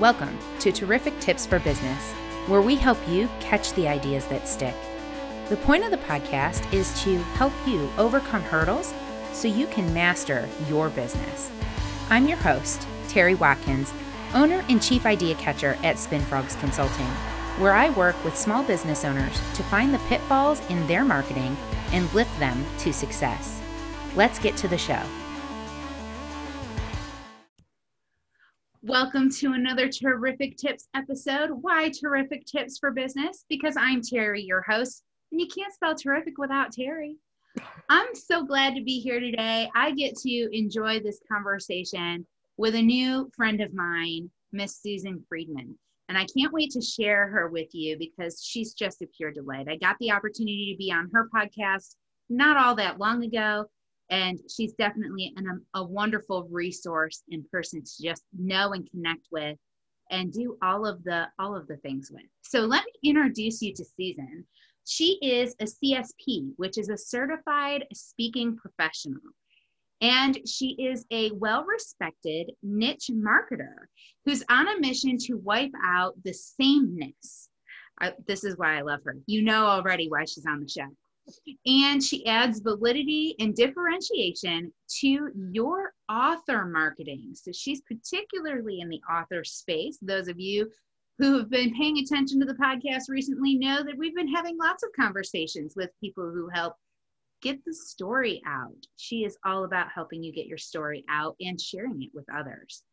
Welcome to Terrific Tips for Business, where we help you catch the ideas that stick. The point of the podcast is to help you overcome hurdles so you can master your business. I'm your host, Terry Watkins, owner and chief idea catcher at SpinFrogs Consulting, where I work with small business owners to find the pitfalls in their marketing and lift them to success. Let's get to the show. Welcome to another Terrific Tips episode. Why Terrific Tips for Business? Because I'm Terry, your host, and you can't spell terrific without Terry. I'm so glad to be here today. I get to enjoy this conversation with a new friend of mine, Miss Susan Friedman. And I can't wait to share her with you because she's just a pure delight. I got the opportunity to be on her podcast not all that long ago and she's definitely an, um, a wonderful resource in person to just know and connect with and do all of the all of the things with so let me introduce you to susan she is a csp which is a certified speaking professional and she is a well respected niche marketer who's on a mission to wipe out the sameness. I, this is why I love her. You know already why she's on the show and she adds validity and differentiation to your author marketing. So she's particularly in the author space. Those of you who have been paying attention to the podcast recently know that we've been having lots of conversations with people who help get the story out. She is all about helping you get your story out and sharing it with others.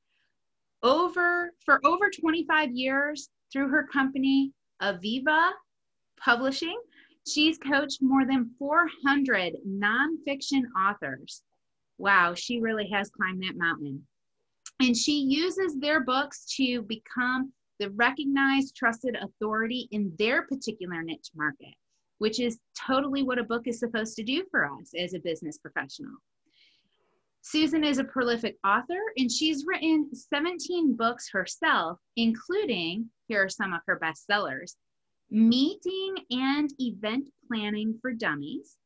Over for over 25 years through her company Aviva Publishing, She's coached more than 400 nonfiction authors. Wow, she really has climbed that mountain. And she uses their books to become the recognized, trusted authority in their particular niche market, which is totally what a book is supposed to do for us as a business professional. Susan is a prolific author and she's written 17 books herself, including, here are some of her bestsellers meeting and event planning for dummies,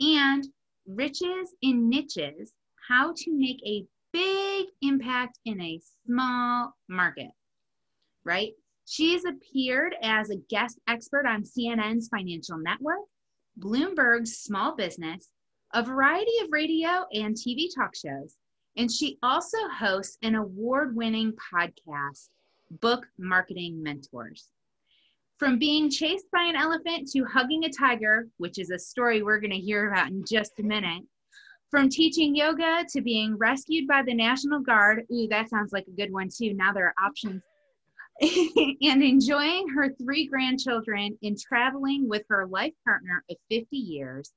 and riches in niches how to make a big impact in a small market, right? She's appeared as a guest expert on CNN's Financial Network, Bloomberg's Small Business, a variety of radio and TV talk shows. And she also hosts an award winning podcast, Book Marketing Mentors. From being chased by an elephant to hugging a tiger, which is a story we're going to hear about in just a minute. From teaching yoga to being rescued by the National Guard. Ooh, that sounds like a good one too. Now there are options. and enjoying her three grandchildren in traveling with her life partner of 50 years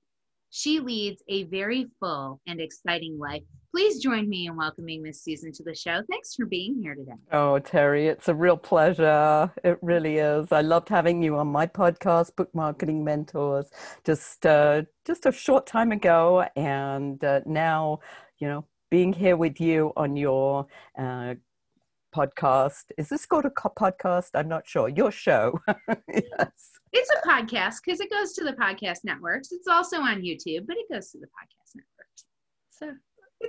she leads a very full and exciting life. Please join me in welcoming Miss Susan to the show. Thanks for being here today. Oh, Terry, it's a real pleasure. It really is. I loved having you on my podcast, Book Marketing Mentors, just uh, just a short time ago, and uh, now, you know, being here with you on your uh, podcast. Is this called a podcast? I'm not sure. Your show. yes. It's a podcast because it goes to the podcast networks. It's also on YouTube, but it goes to the podcast networks. So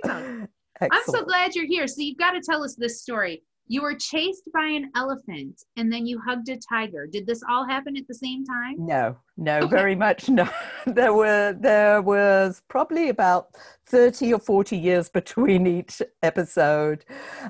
all. I'm so glad you're here. So you've got to tell us this story. You were chased by an elephant and then you hugged a tiger. Did this all happen at the same time? No, no, okay. very much no. There were there was probably about 30 or 40 years between each episode.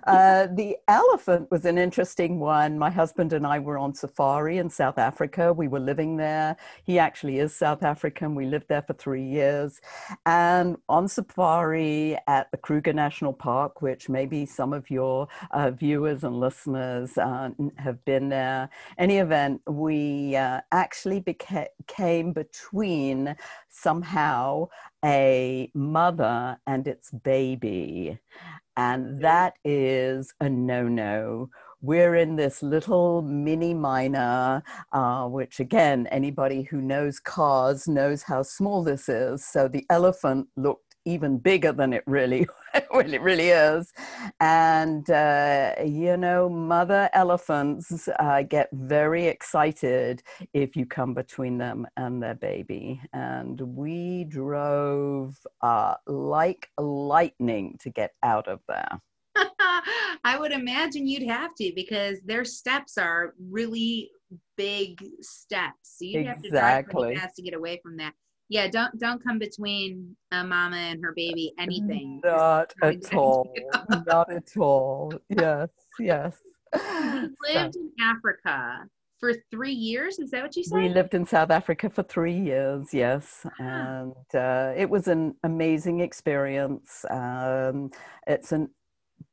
Uh, the elephant was an interesting one. My husband and I were on safari in South Africa. We were living there. He actually is South African. We lived there for three years. And on safari at the Kruger National Park, which maybe some of your uh, viewers and listeners uh, have been there. Any event, we uh, actually became came between somehow a mother and its baby. And that is a no no. We're in this little mini minor, uh, which again, anybody who knows cars knows how small this is. So the elephant looked even bigger than it really well, it really is. And, uh, you know, mother elephants uh, get very excited if you come between them and their baby. And we drove uh, like lightning to get out of there. I would imagine you'd have to because their steps are really big steps. So you'd have to drive pretty fast to get away from that. Yeah, don't don't come between a mama and her baby anything. Not at all. Not at all. Yes, yes. we lived in Africa for three years. Is that what you said? We lived in South Africa for three years, yes. And uh, it was an amazing experience. Um, it's a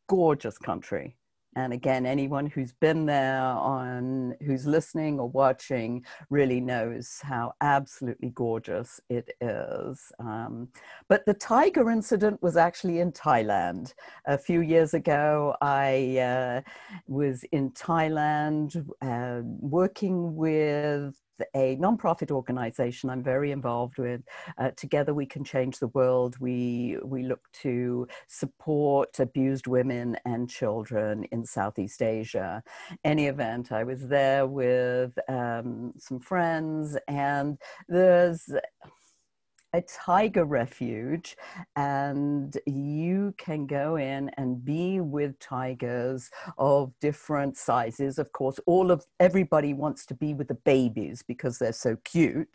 gorgeous country. And again, anyone who's been there on, who's listening or watching really knows how absolutely gorgeous it is. Um, but the tiger incident was actually in Thailand. A few years ago, I uh, was in Thailand uh, working with a nonprofit organization I'm very involved with. Uh, Together We Can Change the World. We, we look to support abused women and children in Southeast Asia. Any event, I was there with um, some friends, and there's a tiger refuge and you can go in and be with tigers of different sizes of course all of everybody wants to be with the babies because they're so cute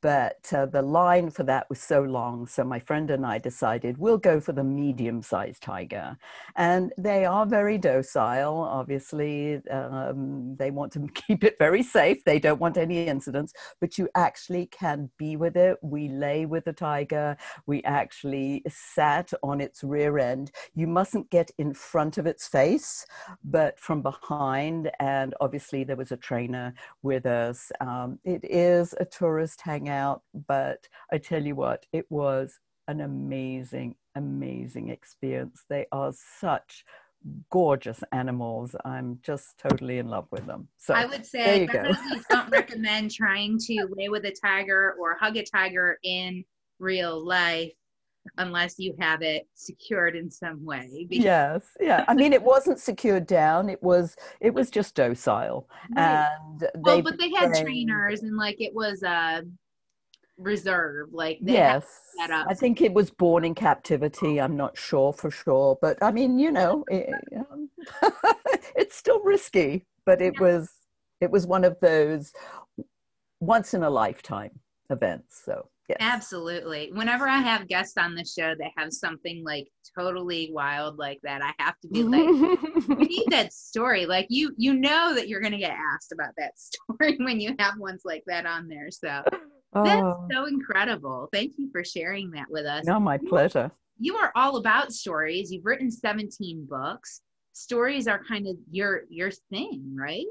but uh, the line for that was so long. So my friend and I decided we'll go for the medium sized tiger. And they are very docile, obviously. Um, they want to keep it very safe. They don't want any incidents, but you actually can be with it. We lay with the tiger. We actually sat on its rear end. You mustn't get in front of its face, but from behind. And obviously, there was a trainer with us. Um, it is a tourist hangout. But I tell you what, it was an amazing, amazing experience. They are such gorgeous animals. I'm just totally in love with them. So I would say I definitely don't recommend trying to lay with a tiger or hug a tiger in real life unless you have it secured in some way. Yes, yeah. I mean, it wasn't secured down. It was it was just docile, right. and they well, but they had trainers and like it was a uh, reserve like yes i think it was born in captivity i'm not sure for sure but i mean you know it, um, it's still risky but it yeah. was it was one of those once in a lifetime events so yes. absolutely whenever i have guests on the show that have something like totally wild like that i have to be like we need that story like you you know that you're going to get asked about that story when you have ones like that on there so that's oh. so incredible. Thank you for sharing that with us. No, my pleasure. You are all about stories. You've written 17 books. Stories are kind of your your thing, right?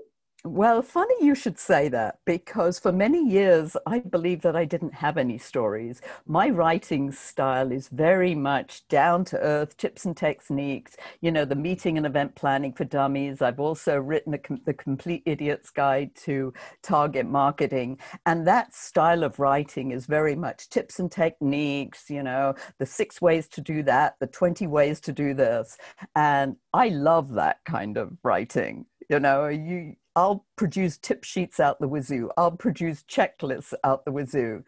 Well, funny you should say that because for many years I believe that I didn't have any stories. My writing style is very much down to earth, tips and techniques, you know, the meeting and event planning for dummies. I've also written The Complete Idiot's Guide to Target Marketing. And that style of writing is very much tips and techniques, you know, the six ways to do that, the 20 ways to do this. And I love that kind of writing. You know, you I'll produce tip sheets out the wazoo. I'll produce checklists out the wazoo.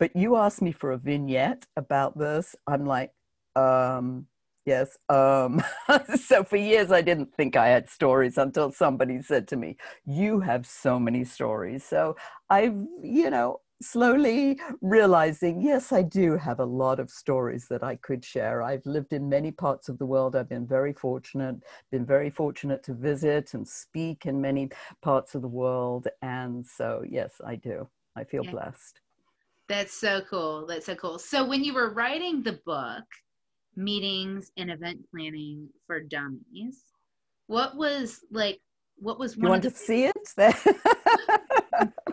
But you asked me for a vignette about this. I'm like, um, yes. Um. so for years, I didn't think I had stories until somebody said to me, you have so many stories. So I've, you know, slowly realizing, yes, I do have a lot of stories that I could share. I've lived in many parts of the world. I've been very fortunate, been very fortunate to visit and speak in many parts of the world. And so, yes, I do. I feel yeah. blessed. That's so cool. That's so cool. So, when you were writing the book, Meetings and Event Planning for Dummies, what was like, what was one you want to see it?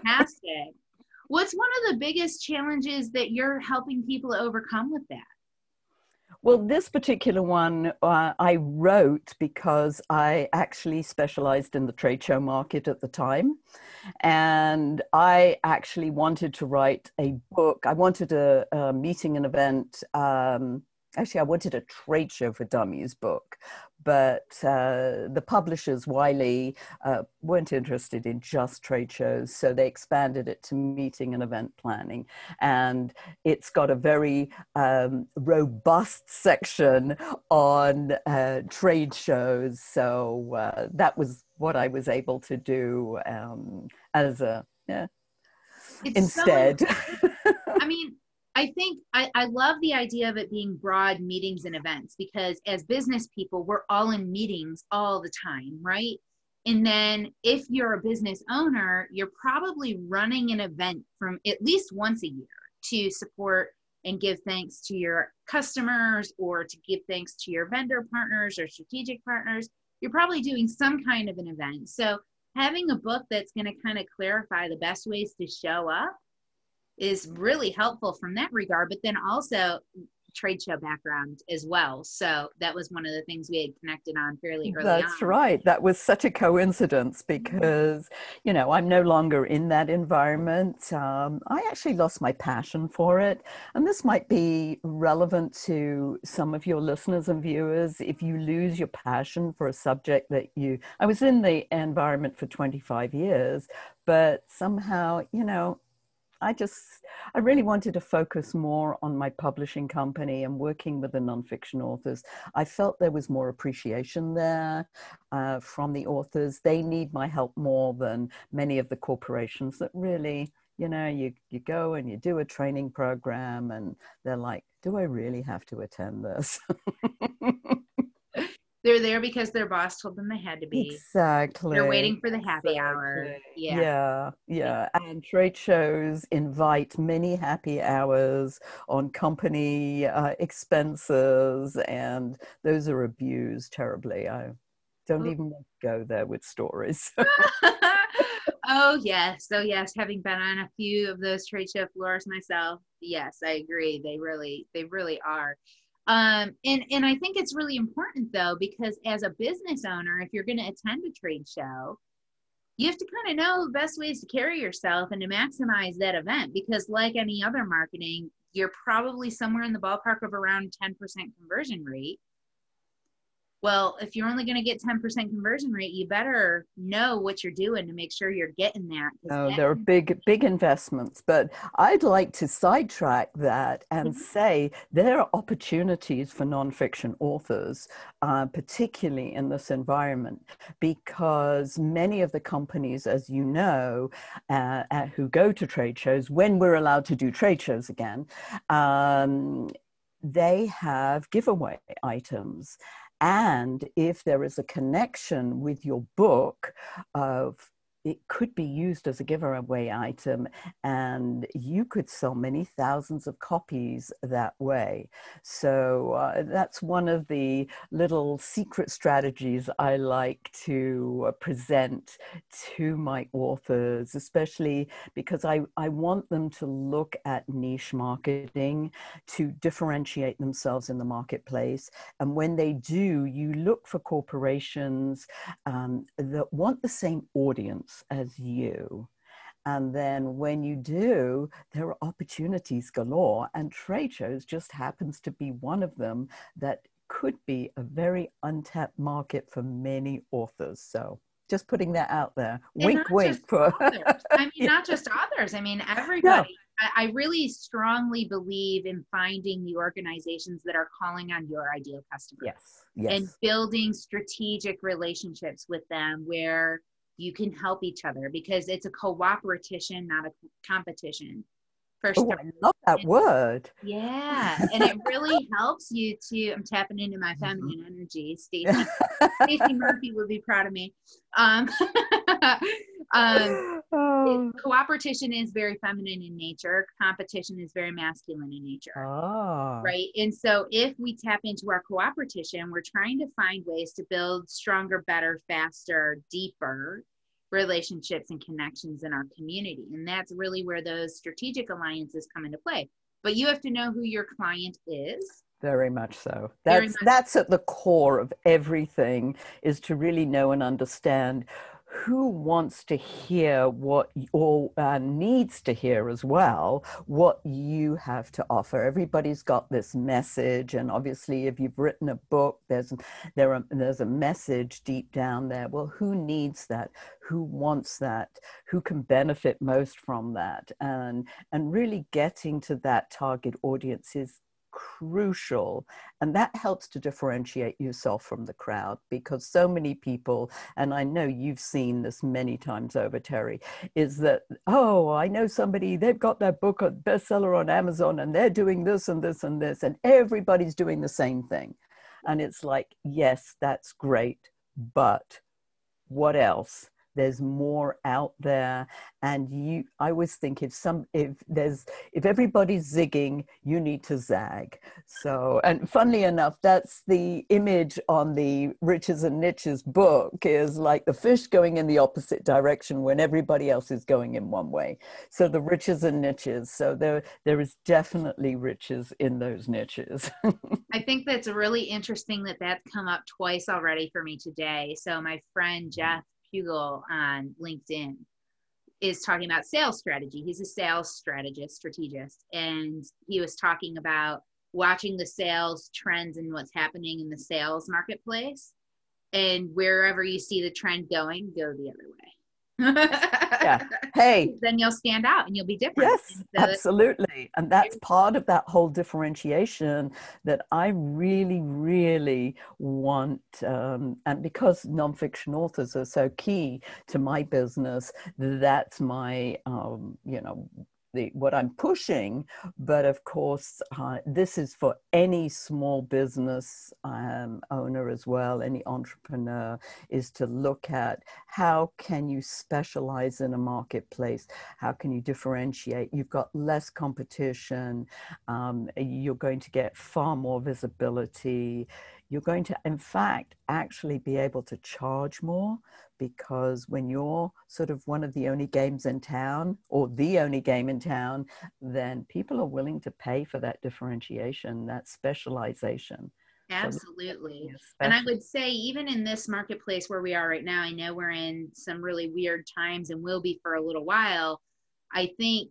Fantastic. What's one of the biggest challenges that you're helping people overcome with that? Well, this particular one uh, I wrote because I actually specialized in the trade show market at the time. And I actually wanted to write a book. I wanted a, a meeting and event um, actually, I wanted a trade show for dummies book, but uh, the publishers, Wiley, uh, weren't interested in just trade shows, so they expanded it to meeting and event planning. And it's got a very um, robust section on uh, trade shows, so uh, that was what I was able to do um, as a yeah. It's instead. So, I mean, I think I, I love the idea of it being broad meetings and events because as business people, we're all in meetings all the time, right? And then if you're a business owner, you're probably running an event from at least once a year to support and give thanks to your customers or to give thanks to your vendor partners or strategic partners. You're probably doing some kind of an event. So having a book that's going to kind of clarify the best ways to show up is really helpful from that regard. But then also trade show background as well. So that was one of the things we had connected on fairly early That's on. right. That was such a coincidence because, you know, I'm no longer in that environment. Um, I actually lost my passion for it. And this might be relevant to some of your listeners and viewers. If you lose your passion for a subject that you, I was in the environment for 25 years, but somehow, you know, I just, I really wanted to focus more on my publishing company and working with the nonfiction authors. I felt there was more appreciation there uh, from the authors. They need my help more than many of the corporations that really, you know, you, you go and you do a training program and they're like, do I really have to attend this? they're there because their boss told them they had to be. Exactly. They're waiting for the happy exactly. hour. Yeah. yeah. Yeah. And trade shows invite many happy hours on company uh, expenses, and those are abused terribly. I don't even go there with stories. oh yes oh yes having been on a few of those trade show floors myself yes i agree they really they really are um, and, and I think it's really important though, because as a business owner, if you're going to attend a trade show, you have to kind of know the best ways to carry yourself and to maximize that event. Because, like any other marketing, you're probably somewhere in the ballpark of around 10% conversion rate. Well, if you're only going to get 10% conversion rate, you better know what you're doing to make sure you're getting that. Oh, there are big, big investments. But I'd like to sidetrack that and mm-hmm. say there are opportunities for nonfiction authors, uh, particularly in this environment, because many of the companies, as you know, uh, uh, who go to trade shows, when we're allowed to do trade shows again, um, they have giveaway items and if there is a connection with your book of it could be used as a giveaway item and you could sell many thousands of copies that way. So uh, that's one of the little secret strategies I like to uh, present to my authors, especially because I, I want them to look at niche marketing to differentiate themselves in the marketplace. And when they do, you look for corporations um, that want the same audience as you. And then when you do, there are opportunities galore, and trade shows just happens to be one of them that could be a very untapped market for many authors. So just putting that out there. And wink, wink. For I mean, yeah. not just authors. I mean, everybody. No. I really strongly believe in finding the organizations that are calling on your ideal customer. Yes. Yes. And building strategic relationships with them where you can help each other because it's a cooperation, not a competition. First, oh, I love that and, word. Yeah, and it really helps you to. I'm tapping into my mm-hmm. feminine mm-hmm. energy. Stacy, Stacy Murphy would be proud of me. Um, um, oh. it, cooperation is very feminine in nature. Competition is very masculine in nature. Oh. Right, and so if we tap into our cooperation, we're trying to find ways to build stronger, better, faster, deeper relationships and connections in our community. And that's really where those strategic alliances come into play. But you have to know who your client is. Very much so. That's much that's at the core of everything is to really know and understand who wants to hear what or uh, needs to hear as well what you have to offer. Everybody's got this message and obviously if you've written a book there's there are, there's a message deep down there. Well who needs that? Who wants that? Who can benefit most from that? And and really getting to that target audience is crucial. And that helps to differentiate yourself from the crowd because so many people, and I know you've seen this many times over, Terry, is that, oh, I know somebody, they've got their book a bestseller on Amazon and they're doing this and this and this, and everybody's doing the same thing. And it's like, yes, that's great, but what else? There's more out there. And you i always think if some if there's if everybody's zigging you need to zag. So and funnily enough that's the image on the riches and niches book is like the fish going in the opposite direction when everybody else is going in one way. So the riches and niches so there there is definitely riches in those niches. I think that's really interesting that that's come up twice already for me today. So my friend mm. jeff Hugel on LinkedIn is talking about sales strategy. He's a sales strategist, strategist, and he was talking about watching the sales trends and what's happening in the sales marketplace. And wherever you see the trend going, go the other way yeah. Hey. Then you'll stand out and you'll be different. Yes, so absolutely. And that's part of that whole differentiation that I really, really want. Um, and because nonfiction authors are so key to my business, that's my, um, you know, the, what I'm pushing, but of course, uh, this is for any small business um, owner as well, any entrepreneur, is to look at how can you specialize in a marketplace? How can you differentiate? You've got less competition. Um, you're going to get far more visibility you're going to, in fact, actually be able to charge more because when you're sort of one of the only games in town or the only game in town, then people are willing to pay for that differentiation, that specialization. Absolutely. And I would say, even in this marketplace where we are right now, I know we're in some really weird times and will be for a little while. I think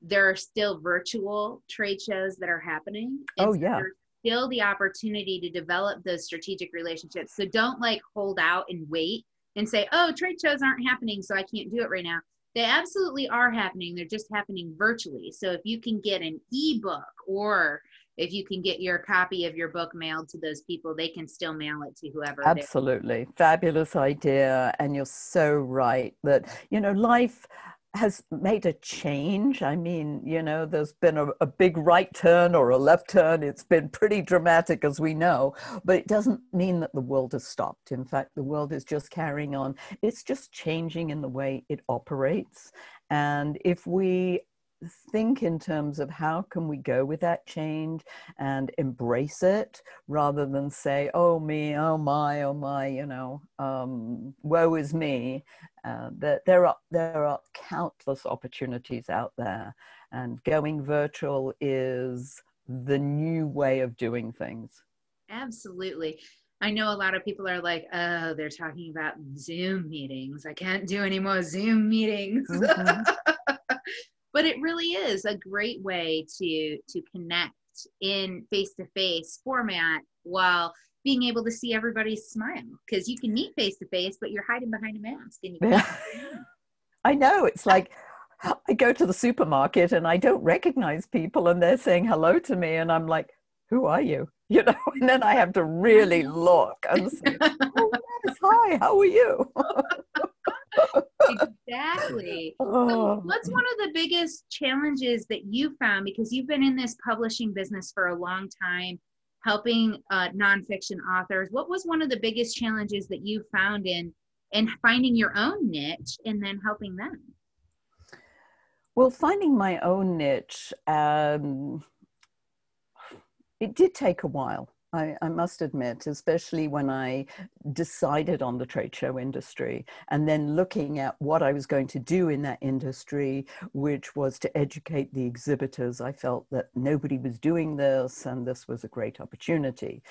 there are still virtual trade shows that are happening. oh, yeah. There's still the opportunity to develop those strategic relationships. So don't like hold out and wait and say, oh, trade shows aren't happening, so I can't do it right now. They absolutely are happening. They're just happening virtually. So if you can get an ebook or if you can get your copy of your book mailed to those people, they can still mail it to whoever. Absolutely. Fabulous idea. And you're so right that, you know, life has made a change. I mean, you know, there's been a, a, big right turn or a left turn. It's been pretty dramatic, as we know, but it doesn't mean that the world has stopped. In fact, the world is just carrying on. It's just changing in the way it operates. And if we think in terms of how can we go with that change and embrace it rather than say oh me oh my oh my you know um, woe is me uh, that there are there are countless opportunities out there and going virtual is the new way of doing things absolutely I know a lot of people are like, oh, they're talking about Zoom meetings. I can't do any more Zoom meetings. Mm-hmm. but it really is a great way to to connect in face-to-face format while being able to see everybody's smile because you can meet face to face but you're hiding behind a mask and you i know it's like i go to the supermarket and i don't recognize people and they're saying hello to me and i'm like who are you? You know and then i have to really look and say oh, yes, hi how are you exactly. Oh. So what's one of the biggest challenges that you found because you've been in this publishing business for a long time, helping uh, nonfiction authors? What was one of the biggest challenges that you found in in finding your own niche and then helping them? Well, finding my own niche, um, it did take a while. I, I, must admit, especially when I decided on the trade show industry and then looking at what I was going to do in that industry, which was to educate the exhibitors. I felt that nobody was doing this and this was a great opportunity.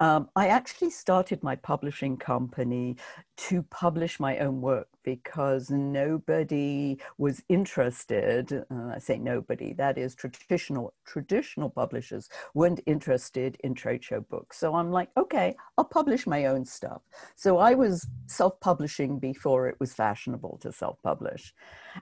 Um, I actually started my publishing company to publish my own work because nobody was interested. Uh, I say nobody, that is traditional traditional publishers weren't interested in trade show books. So I'm like, okay, I'll publish my own stuff. So I was self-publishing before it was fashionable to self-publish,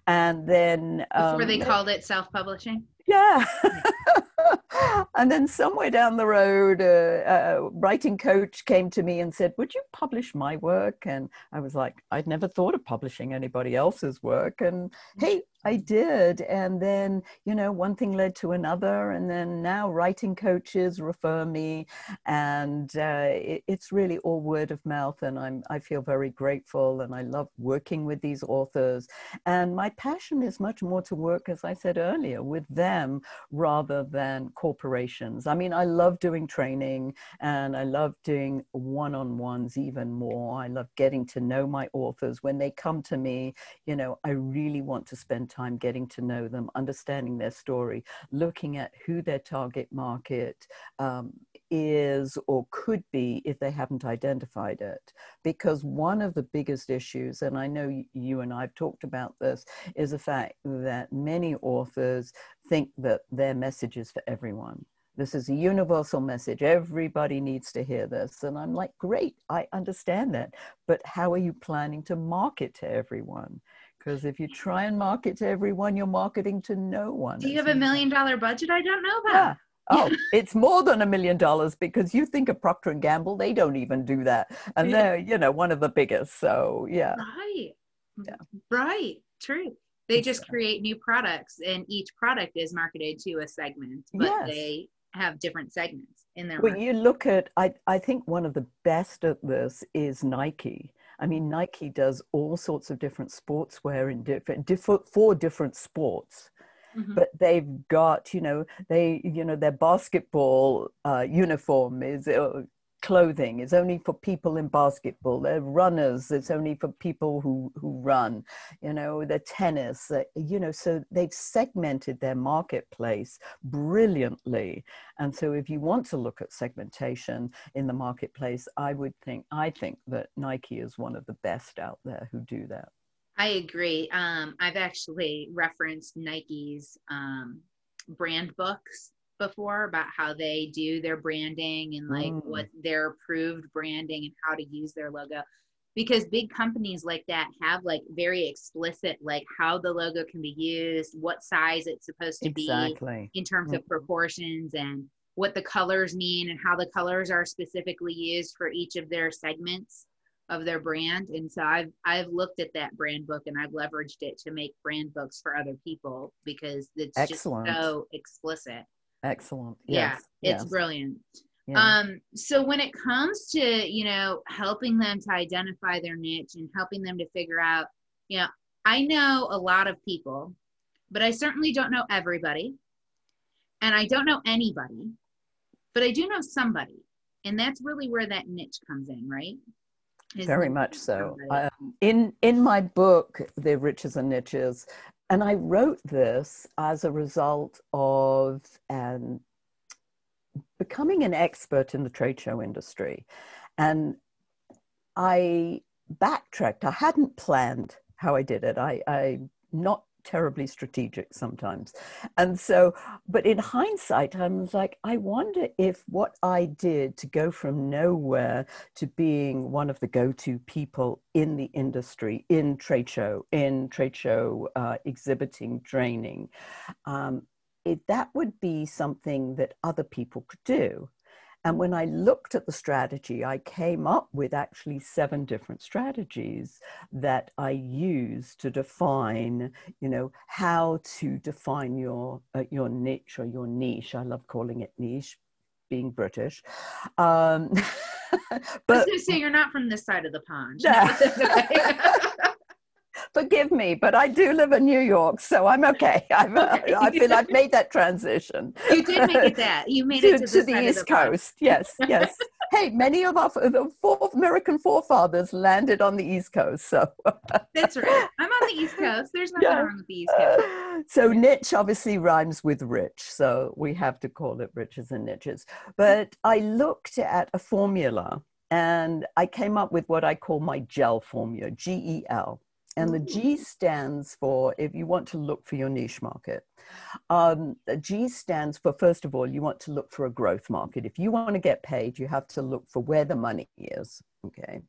and then um, before they called it self-publishing. Yeah. and then somewhere down the road, uh, a writing coach came to me and said, Would you publish my work? And I was like, I'd never thought of publishing anybody else's work. And hey, I did. And then, you know, one thing led to another. And then now writing coaches refer me. And uh, it, it's really all word of mouth. And I'm, I feel very grateful. And I love working with these authors. And my passion is much more to work, as I said earlier, with them rather than corporations. I mean, I love doing training and I love doing one on ones even more. I love getting to know my authors. When they come to me, you know, I really want to spend time getting to know them, understanding their story, looking at who their target market um, is or could be if they haven't identified it. Because one of the biggest issues, and I know you and I've talked about this, is the fact that many authors think that their message is for everyone. This is a universal message. Everybody needs to hear this. And I'm like, great, I understand that. But how are you planning to market to everyone? Because if you try and market to everyone, you're marketing to no one. Do you have a million dollar budget I don't know about? Yeah. Oh, it's more than a million dollars because you think of Procter and Gamble, they don't even do that, and they're you know one of the biggest. So yeah, right, yeah, right, true. They just create new products, and each product is marketed to a segment, but yes. they have different segments in their. Well, market. you look at, I I think one of the best at this is Nike I mean, Nike does all sorts of different sportswear in different, different for different sports. Mm-hmm. But they've got, you know, they, you know, their basketball uh, uniform is uh, clothing. Is only for people in basketball. They're runners. It's only for people who who run you know the tennis uh, you know so they've segmented their marketplace brilliantly. And so if you want to look at segmentation in the marketplace i would think i think that nike is one of the best out there who do that. I agree. Um, i've actually referenced nike's um, brand books before about how they do their branding and like mm. what their approved branding and how to use their logo because big companies like that have like very explicit like how the logo can be used what size it's supposed to exactly. be in terms mm. of proportions and what the colors mean and how the colors are specifically used for each of their segments of their brand and so i've i've looked at that brand book and i've leveraged it to make brand books for other people because it's Excellent. just so explicit Excellent. Yeah, it's yes. brilliant. Yeah. Um, so when it comes to, you know, helping them to identify their niche and helping them to figure out, you know, I know a lot of people, but I certainly don't know everybody. And I don't know anybody, but I do know somebody. And that's really where that niche comes in, right? Is Very much so. Um, in in my book, The Riches and Niches, and I wrote this as a result of um, becoming an expert in the trade show industry. And I backtracked. I hadn't planned how I did it. I, I not terribly strategic sometimes. And so, but in hindsight, I was like, I wonder if what I did to go from nowhere to being one of the go to people in the industry, in trade show, in trade show uh, exhibiting, training, um, it, that would be something that other people could do. And when I looked at the strategy, I came up with actually seven different strategies that I use to define, you know, how to define your uh, your niche or your niche. I love calling it niche, being British. Um, but I was going to say you're not from this side of the pond. forgive me, but I do live in New York, so I'm okay. I've, okay. I feel I've made that transition. You did make it that. You made to, it to, to the, East the Coast. Yes, yes. hey, many of our the four American forefathers landed on the East Coast, so. That's right. I'm on the East Coast. There's nothing yeah. wrong with the East Coast. Uh, so niche obviously rhymes with rich, so we have to call it riches and niches. But I looked at a formula and I came up with what I call my GEL formula, G E L. And the G stands for, if you want to look for your niche market, um, the G stands for, first of all, you want to look for a growth market. If you want to get paid, you have to look for where the money is. Okay.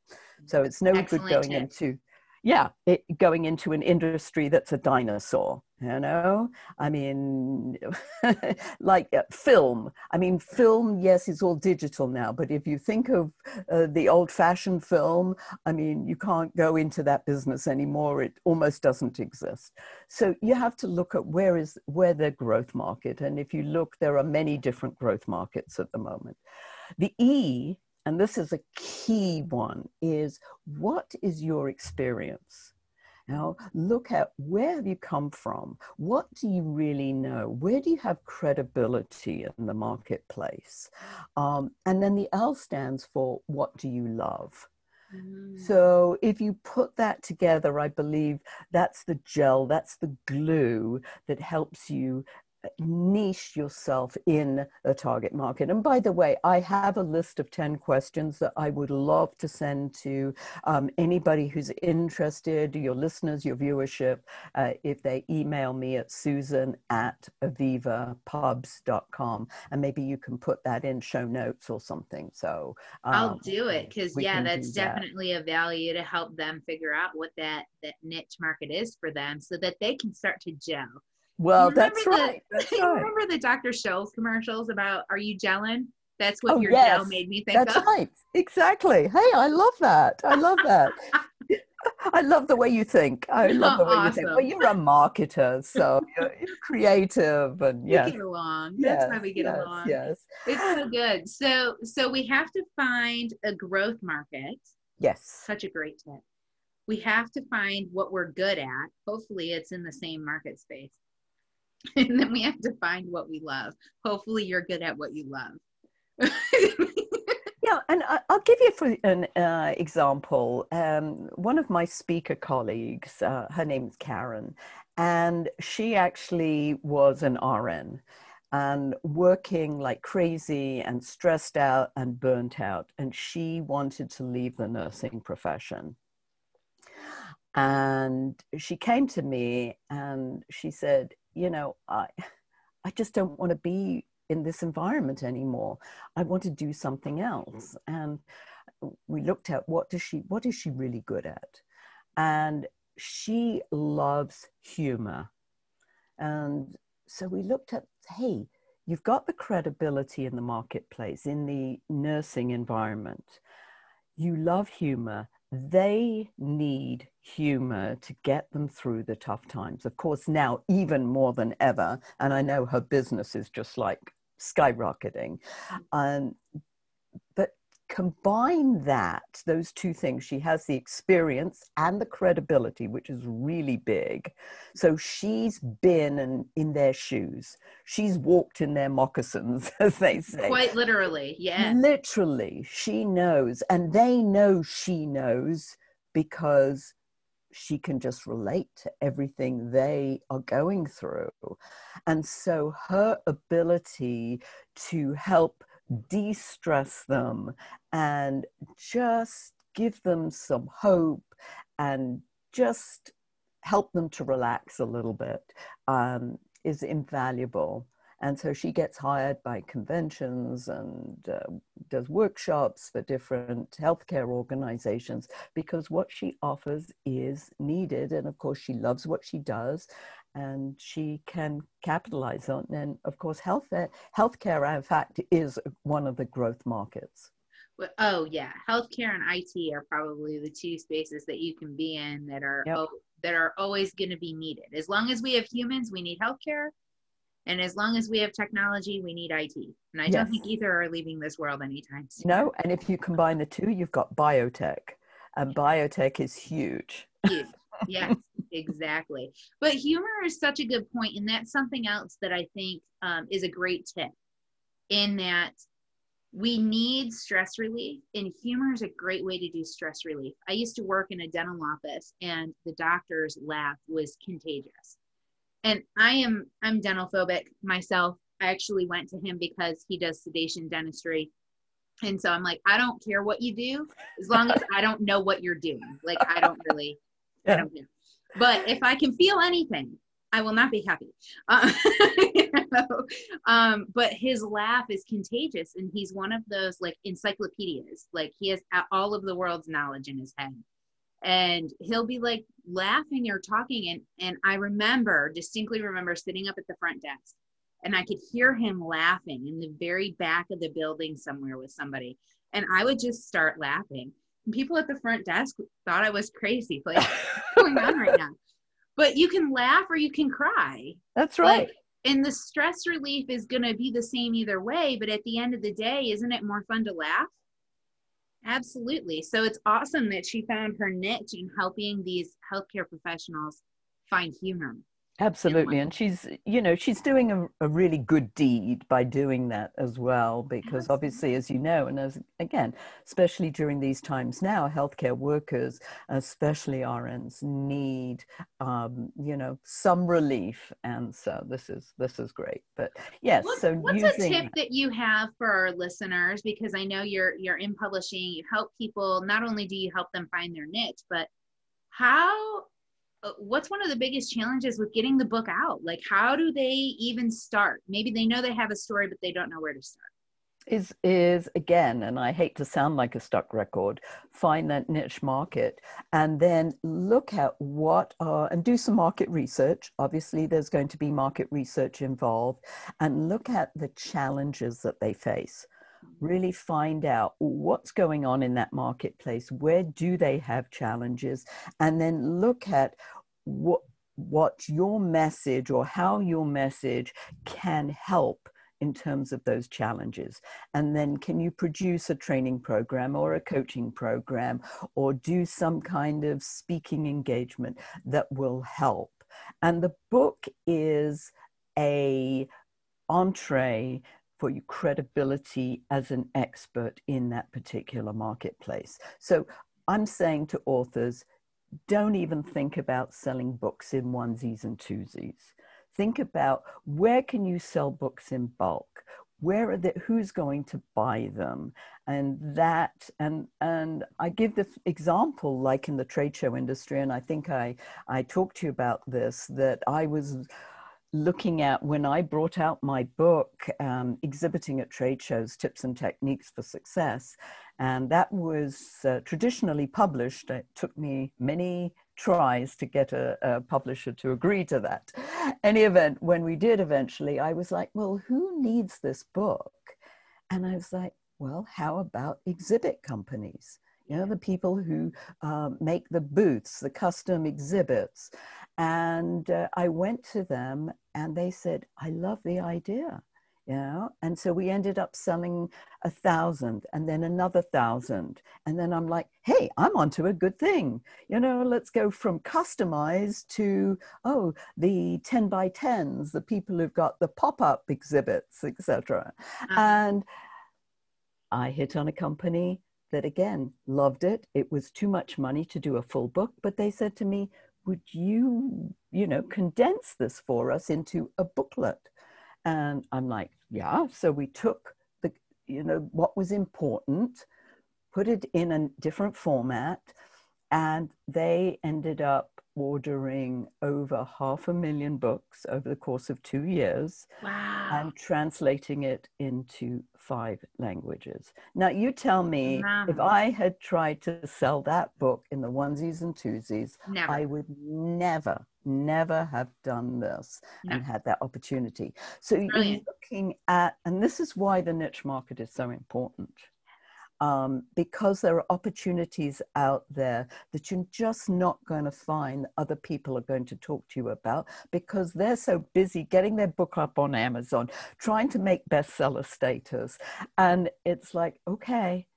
So it's no Excellent good going tip. into yeah, it, going into an industry that's a dinosaur, you know? I mean, like uh, film. I mean, film, yes, it's all digital now, but if you think of uh, the old fashioned film, I mean, you can't go into that business anymore. It almost doesn't exist. So you have to look at where is where the growth market. And if you look, there are many different growth markets at the moment. The E and this is a key one, is what is your experience? Now, look at where have you come from? What do you really know? Where do you have credibility in the marketplace? Um, and then the L stands for what do you love? Mm. So if you put that together, I believe that's the gel, that's the glue that helps you niche yourself in a target market. And by the way, I have a list of 10 questions that I would love to send to um, anybody who's interested, your listeners, your viewership, uh, if they email me at susan at avivapubs.com. And maybe you can put that in show notes or something. So um, I'll do it because, yeah, that's definitely that. a value to help them figure out what that, that niche market is for them so that they can start to gel well, that's the, right. That's right. remember the Dr. Scholl's commercials about "Are you gelling?" That's what oh, your yes. gel made me think that's of. That's right. Exactly. Hey, I love that. I love that. I love the way you think. I love the way awesome. you think. Well, you're a marketer, so you're, you're creative, and yeah, we get along. That's yes, how we get yes, along. Yes, it's so good. So, so we have to find a growth market. Yes, such a great tip. We have to find what we're good at. Hopefully, it's in the same market space. and then we have to find what we love. Hopefully, you're good at what you love. yeah, and I'll give you for an uh, example. Um, one of my speaker colleagues, uh, her name's Karen, and she actually was an RN and working like crazy and stressed out and burnt out. And she wanted to leave the nursing profession. And she came to me and she said, you know, I, I just don't want to be in this environment anymore. I want to do something mm-hmm. else. And we looked at what does she, what is she really good at? And she loves humor. And so we looked at, hey, you've got the credibility in the marketplace, in the nursing environment. You love humor they need humor to get them through the tough times. Of course, now even more than ever, and I know her business is just like skyrocketing. Um, combine that, those two things, she has the experience and the credibility, which is really big. So she's been in, in their shoes. She's walked in their moccasins, as they say. Quite literally, yeah. Literally, she knows. And they know she knows because she can just relate to everything they are going through. And so her ability to help de stress them and just give them some hope and just help them to relax a little bit um, is invaluable. And so she gets hired by conventions and uh, does workshops for different healthcare organizations because what she offers is needed. And of course, she loves what she does and she can capitalize on. And of course, health uh, healthcare, in fact, is one of the growth markets. Well, oh yeah, healthcare and IT are probably the two spaces that you can be in that are yep. oh, that are always going to be needed. As long as we have humans, we need healthcare, and as long as we have technology, we need IT. And I yes. don't think either are leaving this world anytime soon. No, and if you combine the two, you've got biotech, and biotech is huge. Huge. Yes, exactly. But humor is such a good point, and that's something else that I think um, is a great tip. In that we need stress relief, and humor is a great way to do stress relief. I used to work in a dental office, and the doctor's laugh was contagious. And I am I'm dental phobic myself. I actually went to him because he does sedation dentistry And so I'm like, I don't care what you do as long as I don't know what you're doing. Like, I don't really. I don't know. But if I can feel anything, I will not be happy. Uh, you know? um, but his laugh is contagious, and he's one of those like encyclopedias. Like he has all of the world's knowledge in his head, and he'll be like laughing or talking. And and I remember distinctly remember sitting up at the front desk, and I could hear him laughing in the very back of the building somewhere with somebody, and I would just start laughing. People at the front desk thought I was crazy. Like, what's going on right now? but you can laugh or you can cry. That's right. Like, and the stress relief is going to be the same either way. But at the end of the day, isn't it more fun to laugh? Absolutely. So it's awesome that she found her niche in helping these healthcare professionals find humor. Absolutely. And she's, you know, she's doing a, a, really good deed by doing that as well, because obviously, as you know, and as again, especially during these times now, healthcare workers, especially RNs, need, um, you know, some relief. And so this is, this is great. But yes, what, so what's a tip that you have for our listeners? Because I know you're, you're in publishing, you help people, not only do you help them find their niche, but how Uh, what's one of the biggest challenges with getting the book out? Like, how do they even start? Maybe they know they have a story, but they don't know where to start. Is is again, and I hate to sound like a stuck record. Find that niche market, and then look at what are and do some market research. Obviously, there's going to be market research involved, and look at the challenges that they face really find out what's going on in that marketplace where do they have challenges and then look at what what your message or how your message can help in terms of those challenges. And then can you produce a training program or a coaching program or do some kind of speaking engagement that will help? And the book is a entree for your credibility as an expert in that particular marketplace. So I'm saying to authors, don't even think about selling books in onesies and twosies. Think about where can you sell books in bulk? Where are they, who's going to buy them? And that, and, and I give the example like in the trade show industry, and I think I, I talked to you about this, that I was looking at when I brought out my book, um, Exhibiting at Trade Shows Tips and Techniques for Success. And that was uh, traditionally published. It took me many tries to get a, a, publisher to agree to that. Any event, when we did eventually, I was like, well, who needs this book? And I was like, well, how about exhibit companies? You know, the people who uh, make the booths, the custom exhibits. And uh, I went to them and they said, I love the idea. You know, and so we ended up selling a thousand and then another thousand. And then I'm like, hey, I'm onto a good thing. You know, let's go from customized to, oh, the 10 by 10s, the people who've got the pop up exhibits, etc. Uh-huh. And I hit on a company that again loved it. It was too much money to do a full book, but they said to me, would you, you know, condense this for us into a booklet? And I'm like, yeah. So we took the, you know, what was important, put it in a different format, and they ended up ordering over half a million books over the course of two years wow. and translating it into five languages. Now, you tell me wow. if I had tried to sell that book in the onesies and twosies, never. I would never, never have done this no. and had that opportunity. So Brilliant. you're looking at, and this is why the niche market is so important um, because there are opportunities out there that you're just not going to find other people are going to talk to you about because they're so busy getting their book up on Amazon, trying to make bestseller status. And it's like, okay,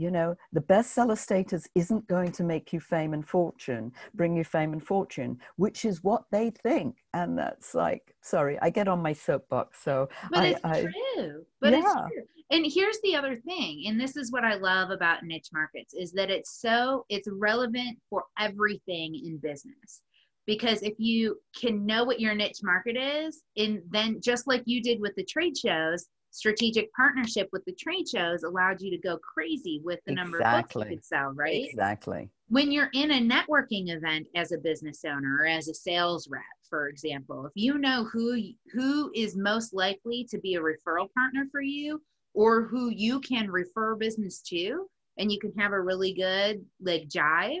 you know the bestseller status isn't going to make you fame and fortune bring you fame and fortune which is what they think. And that's like sorry i get on my soapbox so but I, it's I, true. But yeah. it's true. And here's the other thing and this is what i love about niche markets is that it's so it's relevant for everything in business. Because if you can know what your niche market is and then just like you did with the trade shows strategic partnership with the trade shows allowed you to go crazy with the number of books you could sell, right? Exactly. When you're in a networking event as a business owner or as a sales rep, for example, if you know who who is most likely to be a referral partner for you or who you can refer business to and you can have a really good like jive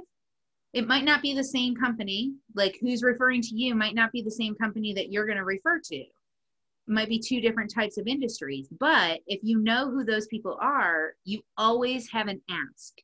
it might not be the same company like who's referring to you might not be the same company that you're going to refer to might be two different types of industries. But if you know who those people are, you always have an ask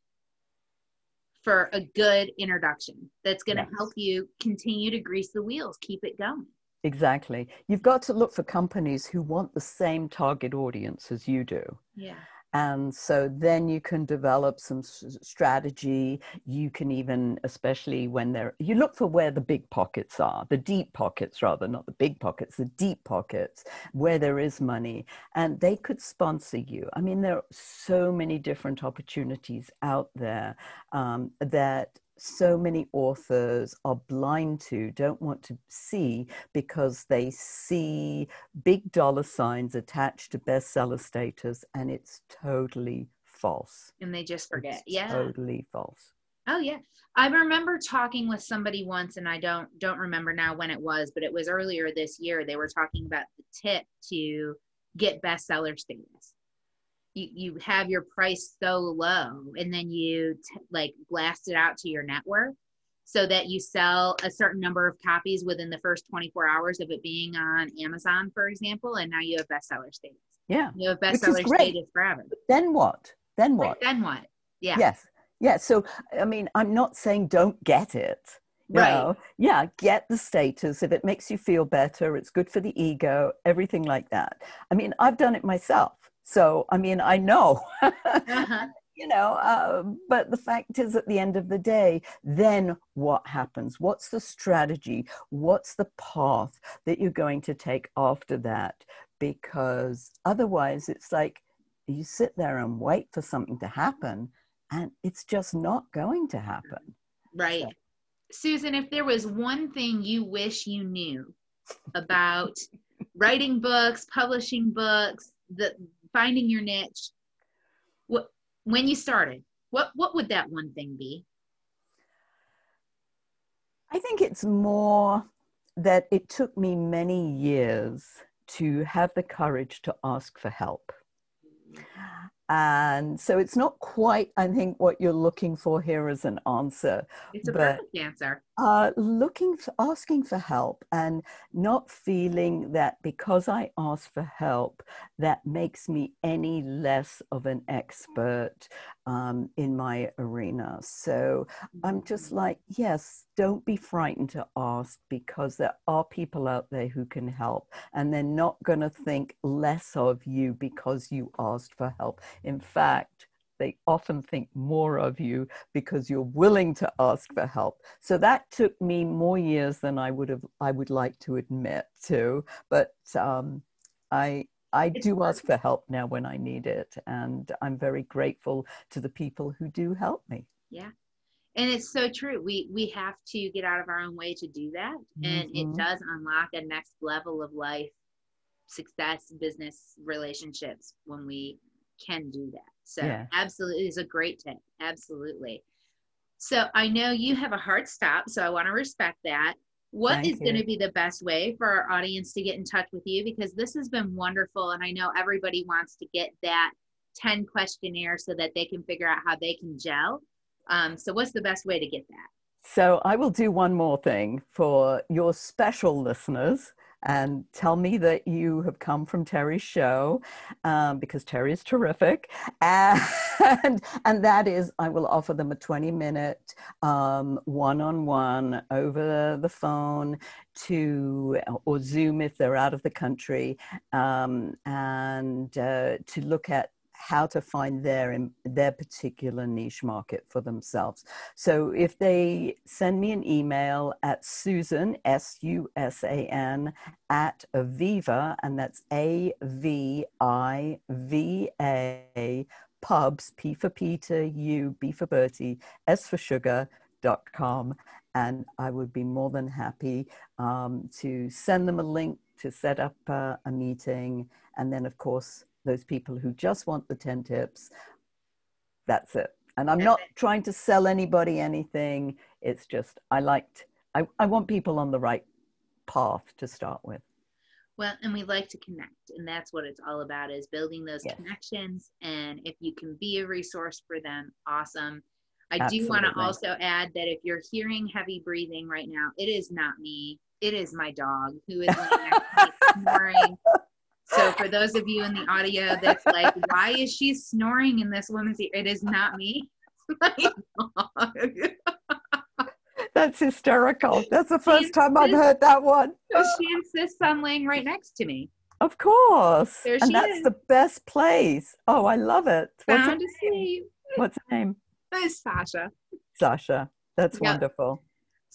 for a good introduction that's going to yes. help you continue to grease the wheels, keep it going. Exactly. You've got to look for companies who want the same target audience as you do. Yeah. And so then you can develop some strategy. You can even, especially when they're, you look for where the big pockets are, the deep pockets rather, not the big pockets, the deep pockets where there is money. And they could sponsor you. I mean, there are so many different opportunities out there um, that so many authors are blind to, don't want to see because they see big dollar signs attached to bestseller status and it's totally false. And they just forget. It's yeah. Totally false. Oh yeah. I remember talking with somebody once and I don't don't remember now when it was, but it was earlier this year. They were talking about the tip to get bestseller status you, you have your price so low and then you t- like blast it out to your network so that you sell a certain number of copies within the first 24 hours of it being on Amazon, for example, and now you have bestseller status. Yeah. You have bestseller status forever. Then what? Then what? Right, then what? Yeah. Yes. Yeah. So, I mean, I'm not saying don't get it. right. Know? Yeah. Get the status. If it makes you feel better, it's good for the ego, everything like that. I mean, I've done it myself. So, I mean, I know, uh-huh. you know, uh, but the fact is, at the end of the day, then what happens? What's the strategy? What's the path that you're going to take after that? Because otherwise, it's like you sit there and wait for something to happen, and it's just not going to happen. Right. So. Susan, if there was one thing you wish you knew about writing books, publishing books, the finding your niche what when you started what what would that one thing be i think it's more that it took me many years to have the courage to ask for help and so it's not quite, I think, what you're looking for here as an answer. It's a but, perfect answer. Uh, looking for, asking for help and not feeling that because I ask for help, that makes me any less of an expert um, in my arena. So I'm just mm. like, yes, don't be frightened to ask because there are people out there who can help and they're not going to think less of you because you asked for help. In fact, they often think more of you because you're willing to ask for help. So that took me more years than I would have I would like to admit to, but um, I I do ask for help now when I need it, and I'm very grateful to the people who do help me. Yeah, and it's so true. We we have to get out of our own way to do that, and mm-hmm. it does unlock a next level of life, success, business relationships when we can do that. So yeah. absolutely is a great tip. Absolutely. So I know you have a hard stop, so I want to respect that. What Thank is going to be the best way for our audience to get in touch with you? Because this has been wonderful, and I know everybody wants to get that 10 questionnaire so that they can figure out how they can gel. Um, so, what's the best way to get that? So, I will do one more thing for your special listeners and tell me that you have come from Terry's show um, because Terry is terrific. And, and that is, I will offer them a 20 minute one on one over the phone to, or Zoom if they're out of the country, um, and uh, to look at how to find their their particular niche market for themselves. So if they send me an email at Susan S U S A N at Aviva, and that's A V I V A pubs P for Peter, U B for Bertie, S for sugar dot com, and I would be more than happy um, to send them a link to set up uh, a meeting, and then of course those people who just want the 10 tips. That's it. And I'm not trying to sell anybody anything. It's just, I liked, I, I want people on the right path to start with. Well, and we like to connect, and that's what it's all about is building those Yes. connections. And if you can be a resource for them, awesome. I do want to also add that if you're hearing heavy breathing right now, it is not me. It is my dog who is laying next to me snoring. So for those of you in the audio that's like, why is she snoring in this woman's ear? It is not me. It's my dog. That's hysterical. That's the She first time I've heard that one. she insists on laying right next to me. Of course. There and she that's is. the best place. Oh, I love it. What's her, Found asleep. what's her name? It's Sasha. Sasha. That's Yeah. wonderful.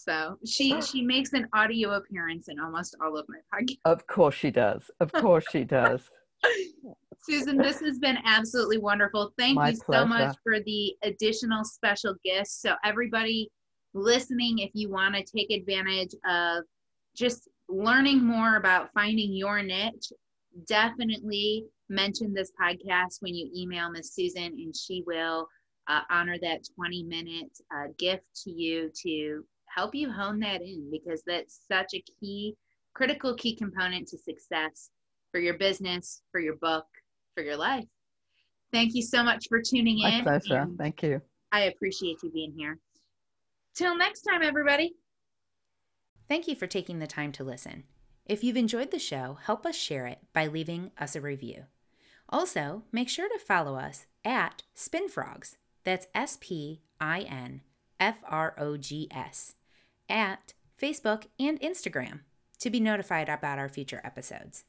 So she she makes an audio appearance in almost all of my podcasts. Of course she does. Of course she does. Susan, this has been absolutely wonderful. Thank My you so much for the additional special gifts. So everybody listening, if you want to take advantage of just learning more about finding your niche, definitely mention this podcast when you email Miss Susan, and she will uh, honor that 20 minute uh, gift to you to help you hone that in because that's such a key, critical key component to success for your business, for your book, for your life. Thank you so much for tuning My in. pleasure. Thank you. I appreciate you being here. Till next time, everybody. Thank you for taking the time to listen. If you've enjoyed the show, help us share it by leaving us a review. Also, make sure to follow us at Spinfrogs. That's S P I N F R O G S at Facebook and Instagram to be notified about our future episodes.